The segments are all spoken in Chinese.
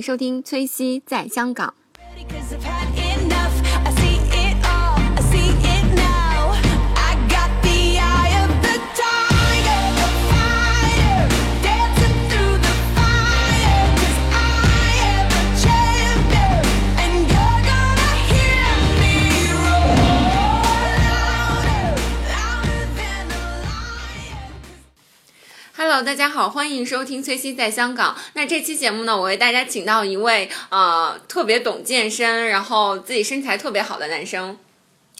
收听崔西在香港。Hello，大家好，欢迎收听崔西在香港。那这期节目呢，我为大家请到一位呃特别懂健身，然后自己身材特别好的男生。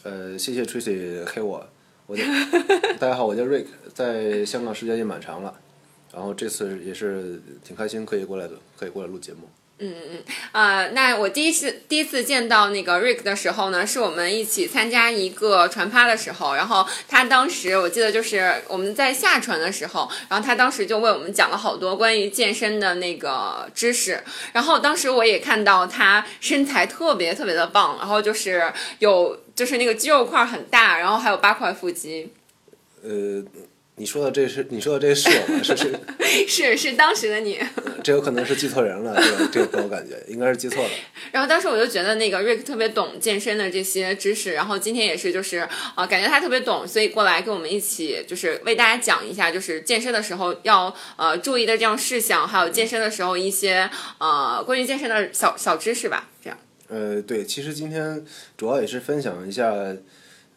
呃，谢谢 Tracy 黑我，我叫 大家好，我叫 Rick，在香港时间也蛮长了，然后这次也是挺开心可以过来的，可以过来录节目。呃，那我第一次第一次见到那个 Rick 的时候呢，是我们一起参加一个船趴的时候，然后他当时我记得就是我们在下船的时候，然后他当时就为我们讲了好多关于健身的那个知识，然后当时我也看到他身材特别特别的棒，然后就是有就是那个肌肉块很大，然后还有八块腹肌，呃，你说的这是你说的这是我吗？是 是，是是当时的你。这有可能是记错人了，这个这个给我感觉应该是记错了。然后当时我就觉得那个 Rick 特别懂健身的这些知识，然后今天也是就是呃感觉他特别懂，所以过来跟我们一起就是为大家讲一下，就是健身的时候要呃注意的这样事项，还有健身的时候一些呃关于健身的小小知识吧，这样。呃，对，其实今天主要也是分享一下，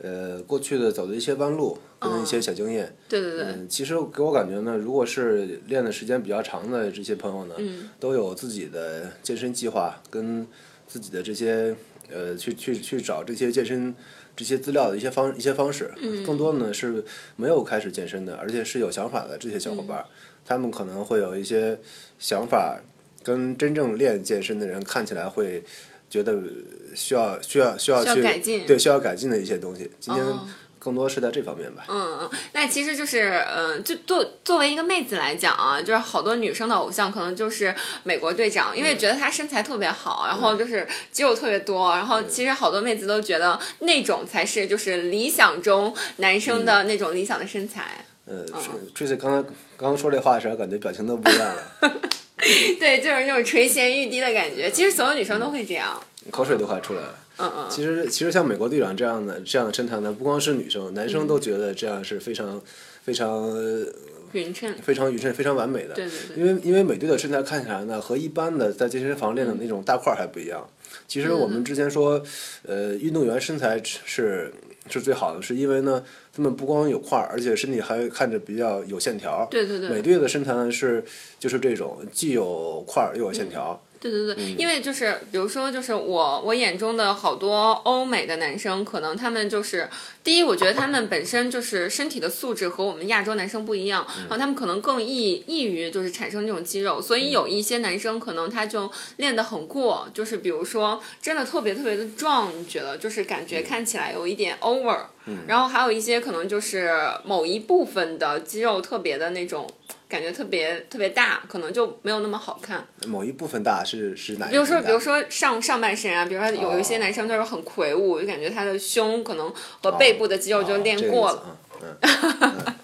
呃，过去的走的一些弯路跟一些小经验。对对对，嗯，其实给我感觉呢，如果是练的时间比较长的这些朋友呢，嗯都有自己的健身计划跟自己的这些呃，去去去找这些健身这些资料的一些方一些方式。嗯更多呢是没有开始健身的，而且是有想法的这些小伙伴，嗯他们可能会有一些想法，跟真正练健身的人看起来会觉得需要需要需要需要去改进。对需要改进的一些东西。今天哦。更多是在这方面吧。嗯嗯，那其实就是，嗯、就作作为一个妹子来讲啊，就是好多女生的偶像可能就是美国队长，因为觉得他身材特别好，然后就是肌肉特别多，然后其实好多妹子都觉得那种才是就是理想中男生的那种理想的身材。呃，Tracy 刚才刚刚说这话的时候，感觉表情都不一样了，对，就是那种垂涎欲滴的感觉。其实所有女生都会这样。口水都快出来了。嗯嗯，其实，其实像美国队长这样的这样的身材呢，不光是女生，男嗯生都觉得这样是非常非常呃匀称。非常匀称、非常完美的。对对对因为因为美队的身材看起来呢，和一般的在健身房练的那种大块儿还不一样。其实我们之前说，呃，运动员身材是是最好的，是因为呢，他们不光有块儿，而且身体还看着比较有线条。对对对美队的身材呢是就是这种既有块儿又有线条。对对对，因为就是比如说，就是我我眼中的好多欧美的男生，可能他们就是第一，我觉得他们本身就是身体的素质和我们亚洲男生不一样，然后他们可能更易易于就是产生这种肌肉，所以有一些男生可能他就练得很过，就是比如说真的特别特别的壮，你觉得就是感觉看起来有一点 over，、然后还有一些可能就是某一部分的肌肉特别的那种。感觉特别特别大，可能就没有那么好看。某一部分大是是哪一比如说？比如说上上半身啊，比如说有一些哦男生就是很魁梧，就感觉他的胸可能和背部的肌肉就练哦这个过了。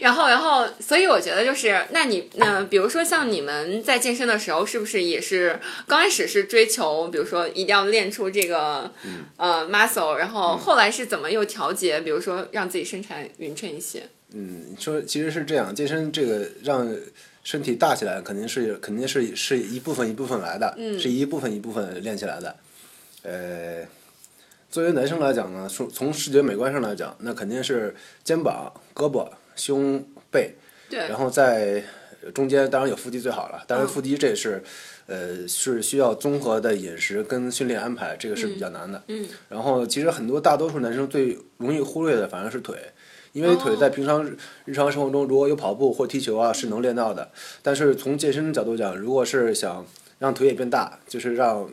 然后，然后，所以我觉得就是，那你，那、比如说像你们在健身的时候，是不是也是刚开始是追求，比如说一定要练出这个、嗯呃 muscle，然后后来是怎么又调节，比如说让自己身材匀称一些？嗯，说其实是这样，健身这个让身体大起来，肯定是肯定是是一部分一部分来的，嗯是一部分一部分练起来的。呃，作为男生来讲呢，从从视觉美观上来讲，那肯定是肩膀、胳膊、胸、背，对然后在中间当然有腹肌最好了，当然嗯腹肌这是。呃，是需要综合的饮食跟训练安排，这个是比较难的。嗯然后其实很多大多数男生最容易忽略的反而是腿，因为腿在平常日日常生活中如果有跑步或踢球啊是能练到的，但是从健身角度讲，如果是想让腿也变大，就是让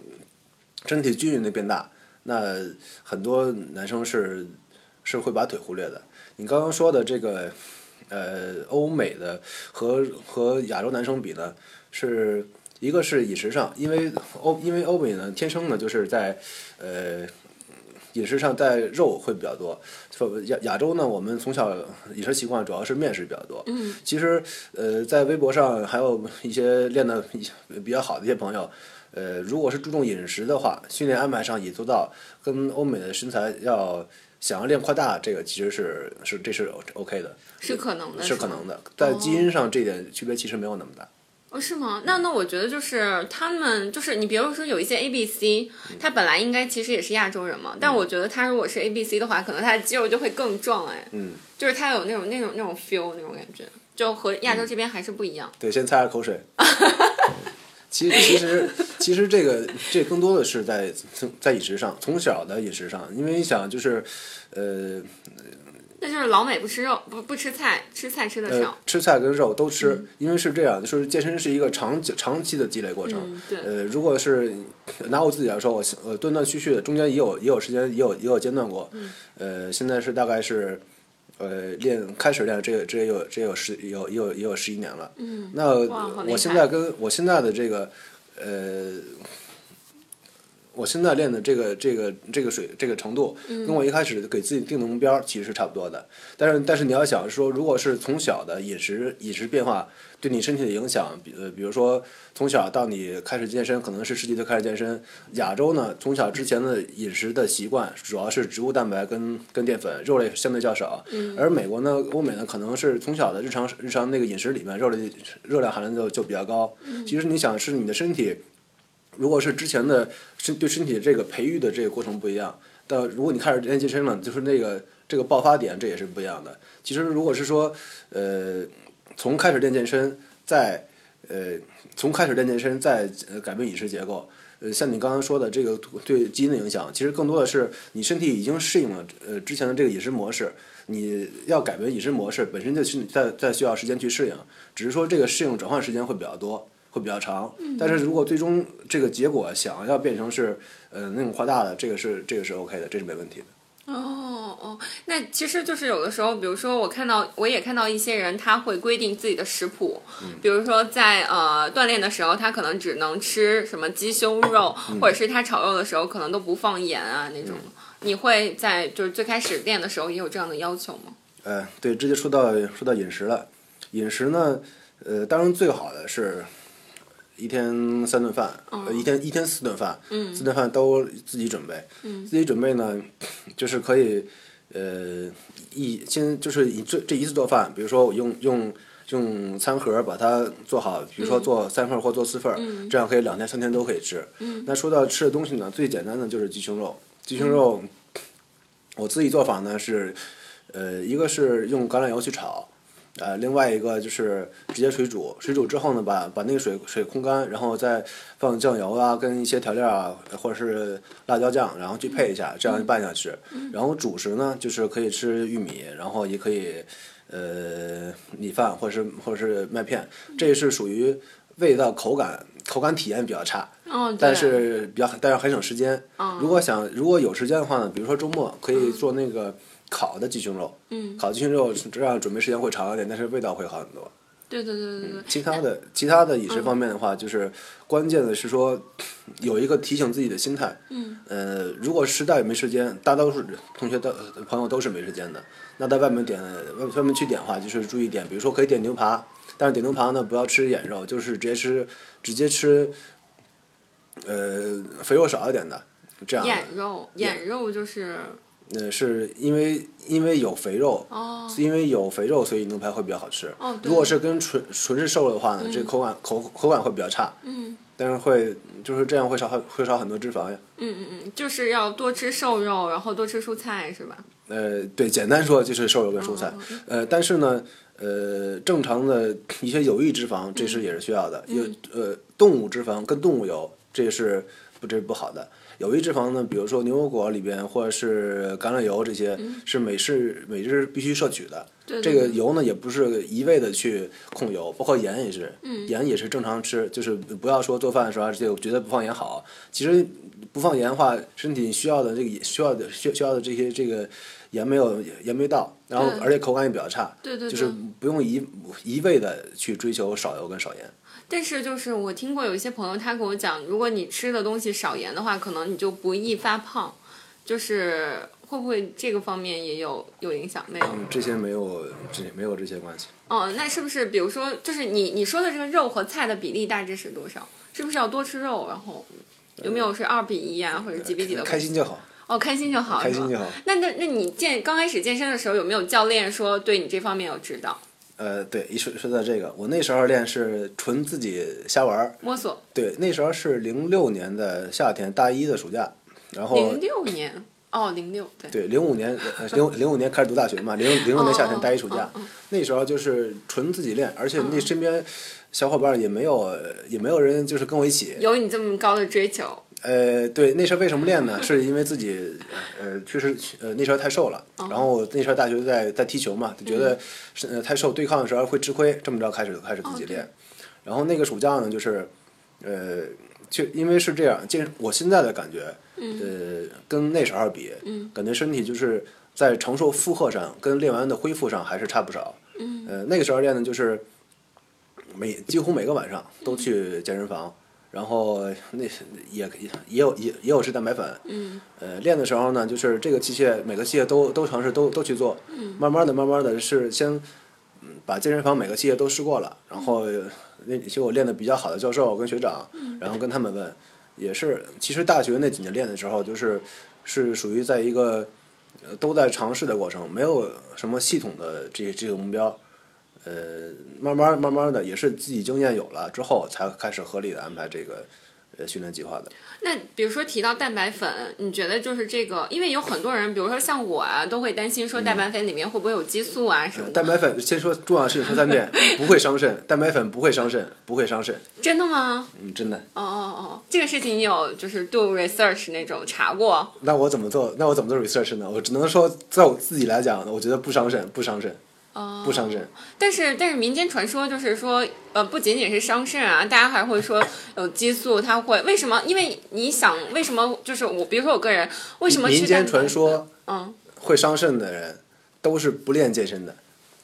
身体均匀的变大，那很多男生是是会把腿忽略的。你刚刚说的这个，呃，欧美的和和亚洲男生比呢，是一个是饮食上，因为欧因为欧美呢天生呢就是在呃饮食上带肉会比较多。说亚亚洲呢，我们从小饮食习惯主要是面食比较多。嗯，其实呃，在微博上还有一些练的比较好的一些朋友，呃，如果是注重饮食的话，训练安排上也做到跟欧美的身材要想要练扩大，这个其实是是这是 OK 的，是可能的，是可能的。在基因上这一点区别其实没有那么大。哦，是吗？那那我觉得就是他们就是你，比如说有一些 A B C，他本来应该其实也是亚洲人嘛，但我觉得他如果是 A B C 的话，可能他的肌肉就会更壮哎，嗯，就是他有那种那种那种 feel 那种感觉，就和亚洲这边还是不一样。对，先擦下口水。其实其实其实这个这更多的是在在饮食上，从小的饮食上，因为你想就是，呃那就是老美不吃肉，不不吃菜，吃菜吃的呃少。，吃菜跟肉都吃，因为是这样，就是健身是一个长久长期的积累过程。嗯，对，呃，如果是拿我自己来说，我呃断断续续的，中间也有也有时间，也有也有间断过。嗯呃，现在是大概是，呃，练开始练这个这也有这也有十有也有也有十一年了。嗯，那我现在跟我现在的这个呃，我现在练的这个这个这个水这个程度，嗯跟我一开始给自己定的目标其实是差不多的。但是但是你要想说，如果是从小的饮食饮食变化对你身体的影响，比呃比如说从小到你开始健身，可能是十几岁开始健身。亚洲呢，从小之前的饮食的习惯主要是植物蛋白跟跟淀粉，肉类相对较少。而美国呢，欧美呢，可能是从小的日常日常那个饮食里面肉类热量含量就就比较高。其实你想是你的身体。如果是之前的身对身体这个培育的这个过程不一样，但如果你开始练健身了，就是那个这个爆发点，这也是不一样的。其实如果是说，呃，从开始练健身，再呃从开始练健身，再呃改变饮食结构，呃，像你刚刚说的这个对基因的影响，其实更多的是你身体已经适应了呃之前的这个饮食模式，你要改变饮食模式，本身就是在在需要时间去适应，只是说这个适应转换时间会比较多。会比较长，但是如果最终这个结果想要变成是呃那种画大的，这个是这个是 OK 的，这是没问题的。哦哦，那其实就是有的时候，比如说我看到，我也看到一些人他会规定自己的食谱，比如说在呃锻炼的时候，他可能只能吃什么鸡胸肉，或者是他炒肉的时候可能都不放盐啊那种。你会在就是最开始练的时候也有这样的要求吗？呃，对，直接说到说到饮食了，饮食呢，呃，当然最好的是。一天三顿饭，呃，一天一天四顿饭，四顿饭都自己准备，自己准备呢，就是可以，呃，一先就是以这这一次做饭，比如说我用用用餐盒把它做好，比如说做三份或做四份嗯，这样可以两天三天都可以吃。那说到吃的东西呢，最简单的就是鸡胸肉，鸡胸肉，我自己做法呢是，呃，一个是用橄榄油去炒。呃，另外一个就是直接水煮，水煮之后呢，把把那个水水控干，然后再放酱油啊，跟一些调料啊，或者是辣椒酱，然后去配一下，这样拌下去。然后主食呢，就是可以吃玉米，然后也可以呃米饭，或者是或者是麦片，这是属于味道口感口感体验比较差，哦，但是比较但是很省时间。如果想如果有时间的话呢，比如说周末可以做那个烤的鸡胸肉，嗯，烤鸡胸肉这样准备时间会长一点，但是味道会好很多。对对对对对，其他的其他的饮食方面的话，就是关键的是说有一个提醒自己的心态。嗯。呃，如果实在没时间，大多数同学的朋友都是没时间的。那在外面点外外面去点的话，就是注意点，比如说可以点牛扒，但是点牛扒呢不要吃眼肉，就是直接吃直接吃，呃，肥肉少一点的，这样。眼肉眼肉就是呃，是因为因为有肥肉，因为有肥肉，所以牛排会比较好吃。哦如果是跟纯纯是瘦肉的话呢，这个口感口口感会比较差。嗯但是会就是这样会少很会少很多脂肪呀。嗯嗯嗯，就是要多吃瘦肉，然后多吃蔬菜是吧？呃，对，简单说就是瘦肉跟蔬菜。哦呃，但是呢，呃，正常的一些有益脂肪，这嗯是也是需要的。有呃，动物脂肪跟动物油，这是不这是不好的。有益脂肪呢，比如说牛油果里边或者是橄榄油这些，是每日每日必须摄取的。这对对个油呢，也不是一味的去控油，包括盐也是，嗯盐也是正常吃，就是不要说做饭的时候啊这个觉得不放盐好。其实不放盐的话，身体需要的这个需要的需需要的这些这个盐没有盐没到，然后而且口感也比较差，对对对就是不用一一味的去追求少油跟少盐。但是就是我听过有一些朋友他跟我讲，如果你吃的东西少盐的话，可能你就不易发胖。就是会不会这个方面也有有影响？没有。嗯这些没有这没有这些关系。哦，那是不是比如说，就是你你说的这个肉和菜的比例大致是多少？是不是要多吃肉？然后有没有是二比一啊，或者几比几的？开心就好，哦，开心就好，开心就好。那那那你健刚开始健身的时候，有没有教练说对你这方面有指导？呃，对，一说说到这个，我那时候练是纯自己瞎玩儿。摸索。对，那时候是零六年的夏天，大一的暑假，然后零六年，哦，零六，对。对，零五年，呃零零五年开始读大学嘛，零零六年夏天大一暑假哦哦哦，那时候就是纯自己练，而且那身边小伙伴也没有也没有人就是跟我一起。有你这么高的追求，呃，对，那时候为什么练呢？是因为自己呃确实呃那时候太瘦了，然后我那时候大学在在踢球嘛，就觉得是呃太瘦对抗的时候会吃亏，这么着开始开始自己练。然后那个暑假呢，就是呃就因为是这样，健我现在的感觉，呃跟那时候比，感觉身体就是在承受负荷上跟练完的恢复上还是差不少。呃那个时候练的就是每几乎每个晚上都去健身房。然后那也也也有也也有是蛋白粉，嗯，呃，练的时候呢，就是这个器械每个器械都都尝试都都去做，嗯，慢慢的慢慢的是先，嗯，把健身房每个器械都试过了，然后那些我练的比较好的教授跟学长，然后跟他们问，也是其实大学那几年练的时候，就是是属于在一个呃都在尝试的过程，没有什么系统的这这个目标，呃，慢慢慢慢的也是自己经验有了之后，才开始合理的安排这个呃训练计划的。那比如说提到蛋白粉，你觉得就是这个，因为有很多人，比如说像我啊，都会担心说蛋白粉里面会不会有激素啊什么的。蛋白粉先说重要的事情说三遍，不会伤肾，蛋白粉不会伤肾，不会伤肾，真的吗？嗯，真的。哦哦哦，这个事情你有就是 do research 那种查过？那我怎么做？那我怎么做 research 呢？我只能说，在我自己来讲，我觉得不伤肾，不伤肾，不伤肾。但是但是民间传说就是说，呃，不仅仅是伤肾啊，大家还会说 有激素，它会为什么？因为你想为什么？就是我，比如说我个人，为什么民间传说嗯，会伤肾的人，都是不练健身的。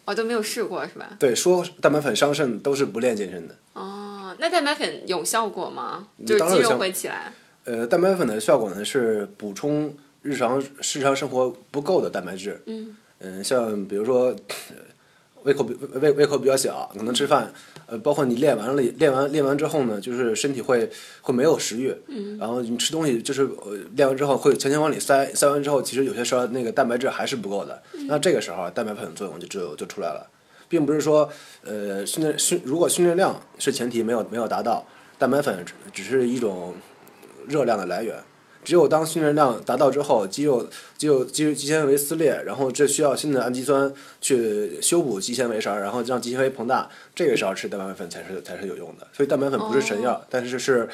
我都没有试过，是吧？对，说蛋白粉伤肾都是不练健身的。哦，那蛋白粉有效果吗？就是肌肉会起来。呃，蛋白粉的效果呢是补充日常日常生活不够的蛋白质。嗯。像比如说，呃胃口比胃胃口比较小，可能吃饭，呃，包括你练完了练完练完之后呢，就是身体会会没有食欲。嗯。然后你吃东西就是呃练完之后会强行往里塞，塞完之后其实有些时候那个蛋白质还是不够的。那这个时候啊蛋白粉的作用就就就出来了。并不是说，呃，训练训如果训练量是前提没有没有达到，蛋白粉只只是一种热量的来源。只有当训练量达到之后，肌肉肌肉肌肉肌纤维撕裂，然后这需要新的氨基酸去修补肌纤维绳，然后让肌纤维膨大，这个时候吃蛋白粉才是才是有用的。所以蛋白粉不是神药，但是是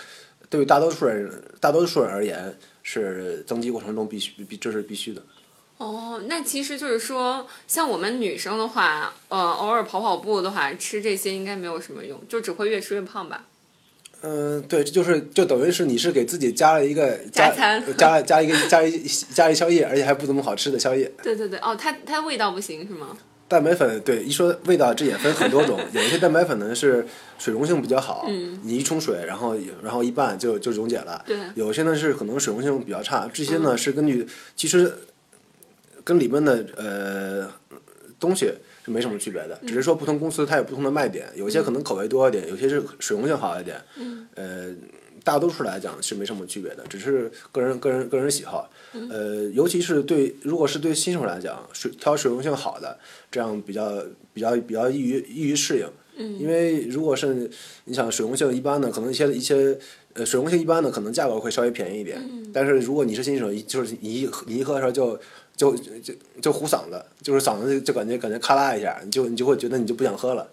对于大多数人大多数人而言是增肌过程中必须必这是必须的。哦，那其实就是说，像我们女生的话，呃，偶尔跑跑步的话，吃这些应该没有什么用，就只会越吃越胖吧？嗯，对，这就是就等于是你是给自己加了一个加加餐加加一个加一加一宵夜，而且还不怎么好吃的宵夜。对对对，哦，它它味道不行是吗？蛋白粉对一说味道，这也分很多种，有一些蛋白粉呢是水溶性比较好，你一冲水，然后然后一拌就就溶解了。对有些呢是可能水溶性比较差，这些呢是根据其实跟里面的呃东西是没什么区别的，只是说不同公司它有不同的卖点，有些可能口味多一点，有些是水溶性好一点。呃，大多数来讲是没什么区别的，只是个人个人个人喜好。呃，尤其是对如果是对新手来讲，水挑水溶性好的，这样比较比较比较易于易于适应。因为如果是你想水溶性一般的，可能一些一些呃水溶性一般的可能价格会稍微便宜一点，但是如果你是新手，一就是你一喝你一喝的时候就就就就糊嗓子，就是嗓子就就感觉感觉咔啦一下，你就你就会觉得你就不想喝了。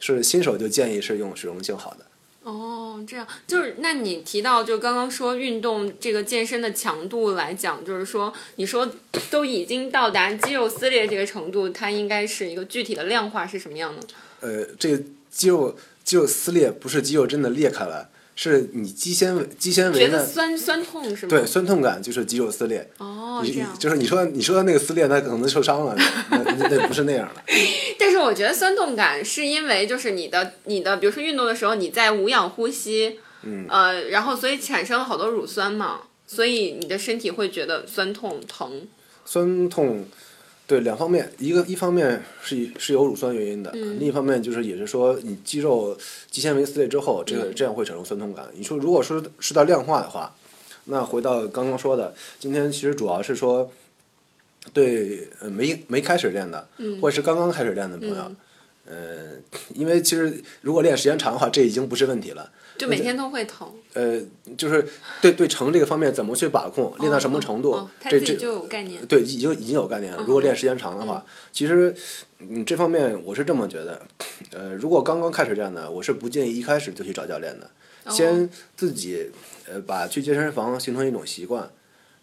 是新手就建议是用水溶性好的。哦，这样就是，那你提到就刚刚说运动这个健身的强度来讲，就是说你说都已经到达肌肉撕裂这个程度，它应该是一个具体的量化是什么样的？呃，这个肌肉肌肉撕裂不是肌肉真的裂开了，是你肌纤维肌纤维觉得呢，酸酸痛是吗？对，酸痛感就是肌肉撕裂。哦，你。就是你说你说的那个撕裂，那可能受伤了，那那那不是那样的。但是我觉得酸痛感是因为就是你的你的，比如说运动的时候你在无氧呼吸，嗯，呃，然后所以产生了好多乳酸嘛。所以你的身体会觉得酸痛疼。酸痛，对两方面，一个一方面是是有乳酸原因的，另一方面就是也是说你肌肉肌纤维撕裂之后，这个这样会产生酸痛感。你说如果说是到量化的话，那回到刚刚说的，今天其实主要是说，对呃没没开始练的，或者是刚刚开始练的朋友，呃，因为其实如果练时间长的话，这已经不是问题了。就每天都会疼，呃，就是对对疼这个方面怎么去把控，练到什么程度，哦他这这自己就有概念。对，已经已经有概念了。如果练时间长的话，其实，嗯，这方面我是这么觉得，呃，如果刚刚开始练呢，我是不建议一开始就去找教练的，先自己呃把去健身房形成一种习惯，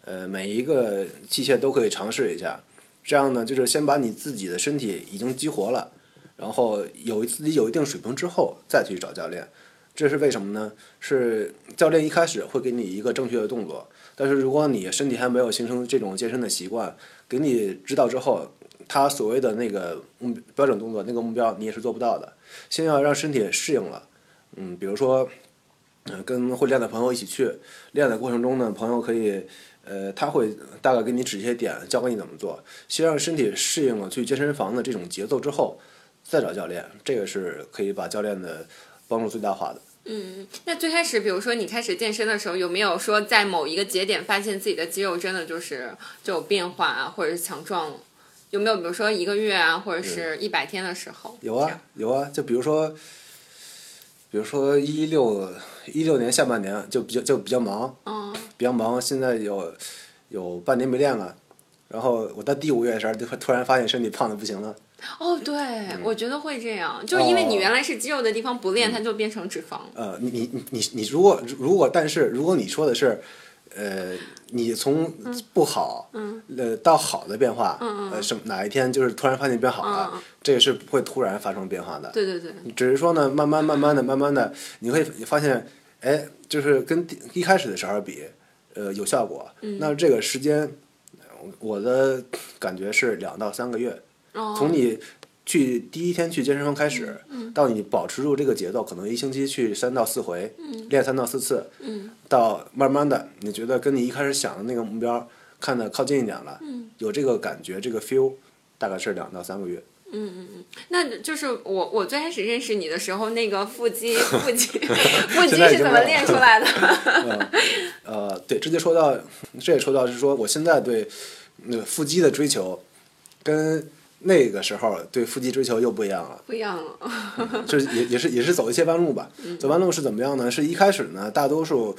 呃，每一个器械都可以尝试一下，这样呢，就是先把你自己的身体已经激活了，然后有自己有一定水平之后再去找教练。这是为什么呢？是教练一开始会给你一个正确的动作，但是如果你身体还没有形成这种健身的习惯，给你指导之后，他所谓的那个目标准动作那个目标你也是做不到的。先要让身体适应了，嗯，比如说，嗯、跟会练的朋友一起去练的过程中呢，朋友可以，呃，他会大概给你指一些点，教给你怎么做。先让身体适应了去健身房的这种节奏之后，再找教练，这个是可以把教练的帮助最大化的。嗯那最开始，比如说你开始健身的时候，有没有说在某一个节点发现自己的肌肉真的就是就有变化啊，或者是强壮了？有没有比如说一个月啊，或者是一百天的时候？有啊，有啊，就比如说，比如说一六一六年下半年就比较就比较忙，嗯，比较忙，现在有有半年没练了，然后我到第五月的时候就会突然发现身体胖的不行了，哦，对，我觉得会这样，就是因为你原来是肌肉的地方不练，它就变成脂肪。呃，你你你你你如果如果但是如果你说的是，呃，你从不好，嗯。呃到好的变化，呃什么哪一天就是突然发现变好了，嗯这个是不会突然发生变化的，对对对，只是说呢，慢慢慢慢的慢慢的，你会发现，哎，就是跟第一开始的时候比，呃，有效果。那这个时间，我的感觉是两到三个月，哦，从你去第一天去健身房开始，到你保持住这个节奏，可能一星期去三到四回，练三到四次，到慢慢的，你觉得跟你一开始想的那个目标看的靠近一点了，有这个感觉，这个 feel，大概是两到三个月。嗯嗯嗯。那就是我我最开始认识你的时候，那个腹肌腹肌 腹肌是怎么练出来的？呃，对，直接说到，这也说到是说，我现在对那个腹肌的追求，跟那个时候对腹肌追求又不一样了。不一样了。就是也也是也是走一些弯路吧。走弯路是怎么样呢？是一开始呢，大多数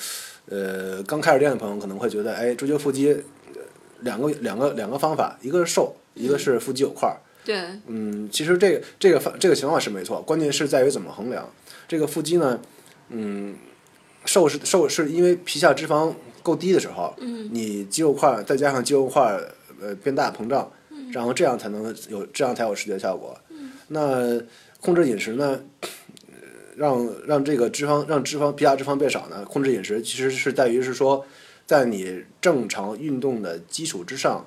呃刚开始练的朋友可能会觉得，哎，追求腹肌，呃两个两个两个方法，一个是瘦，一个是腹肌有块儿。对，嗯，其实这个这个方这个情况是没错，关键是在于怎么衡量。这个腹肌呢，嗯，瘦是瘦是因为皮下脂肪够低的时候，嗯，你肌肉块儿再加上肌肉块儿呃变大膨胀，然后这样才能有这样才有视觉效果。那控制饮食呢，呃让让这个脂肪让脂肪皮下脂肪变少呢，控制饮食其实是在于是说，在你正常运动的基础之上，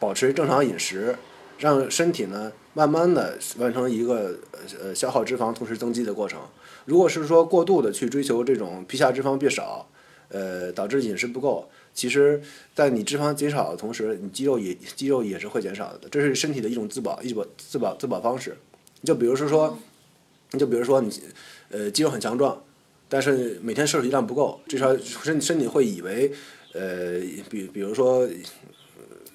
保持正常饮食，让身体呢慢慢的完成一个呃消耗脂肪同时增肌的过程。如果是说过度的去追求这种皮下脂肪变少，呃导致饮食不够，其实在你脂肪减少的同时，你肌肉也肌肉也是会减少的，这是身体的一种自保一种自保自保方式。就比如说说，就比如说你呃肌肉很强壮，但是每天摄取量不够，至少身身体会以为呃比比如说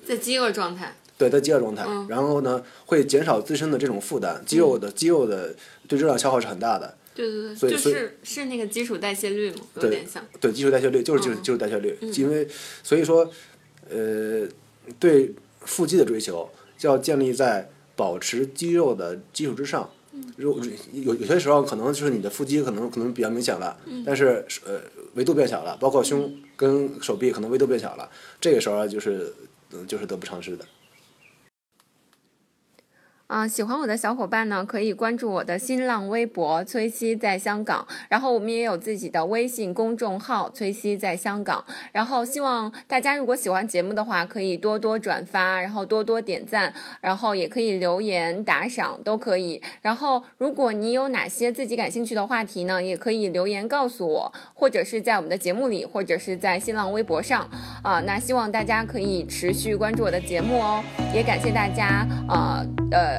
在饥饿状态。对，在饥饿状态，然后呢，会减少自身的这种负担，肌肉的肌肉的对热量消耗是很大的，对对对，就是是那个基础代谢率嘛，有对点像。对基础代谢率就是基础基础代谢率，因为所以说，呃，对腹肌的追求要建立在保持肌肉的基础之上。如有有些时候可能就是你的腹肌可能可能比较明显了，但是呃维度变小了，包括胸跟手臂可能维度变小了，这个时候就是嗯就是得不偿失的。啊、喜欢我的小伙伴呢，可以关注我的新浪微博“崔西在香港”，然后我们也有自己的微信公众号“崔西在香港”。然后希望大家如果喜欢节目的话，可以多多转发，然后多多点赞，然后也可以留言打赏，都可以。然后如果你有哪些自己感兴趣的话题呢，也可以留言告诉我，或者是在我们的节目里，或者是在新浪微博上啊、那希望大家可以持续关注我的节目哦，也感谢大家呃呃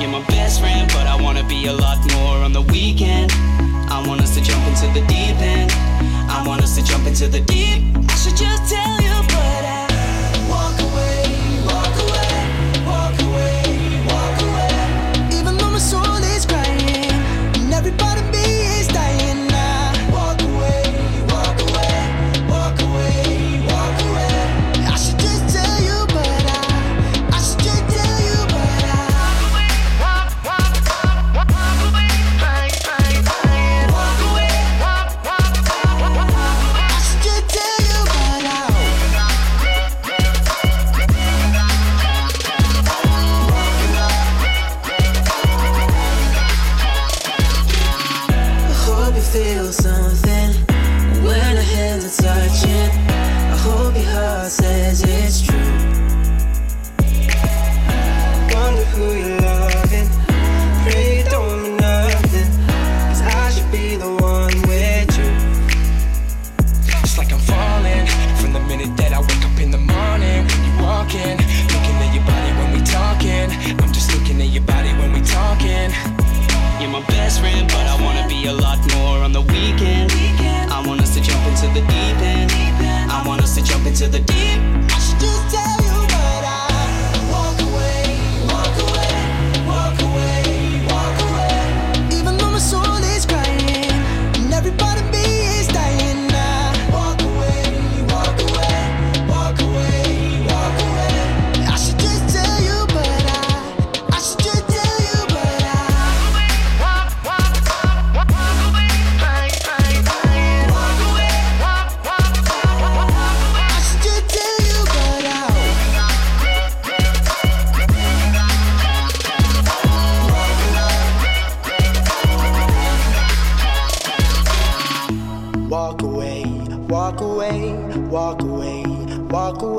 You're my best friend, but I wanna be a lot more on the weekend. I want us to jump into the deep end. I want us to jump into the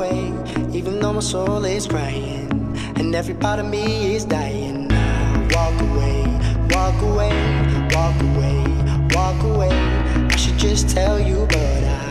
away. Even though my soul is crying and every part of me is dying. Now walk away, walk away, walk away, walk away. I should just tell you, but I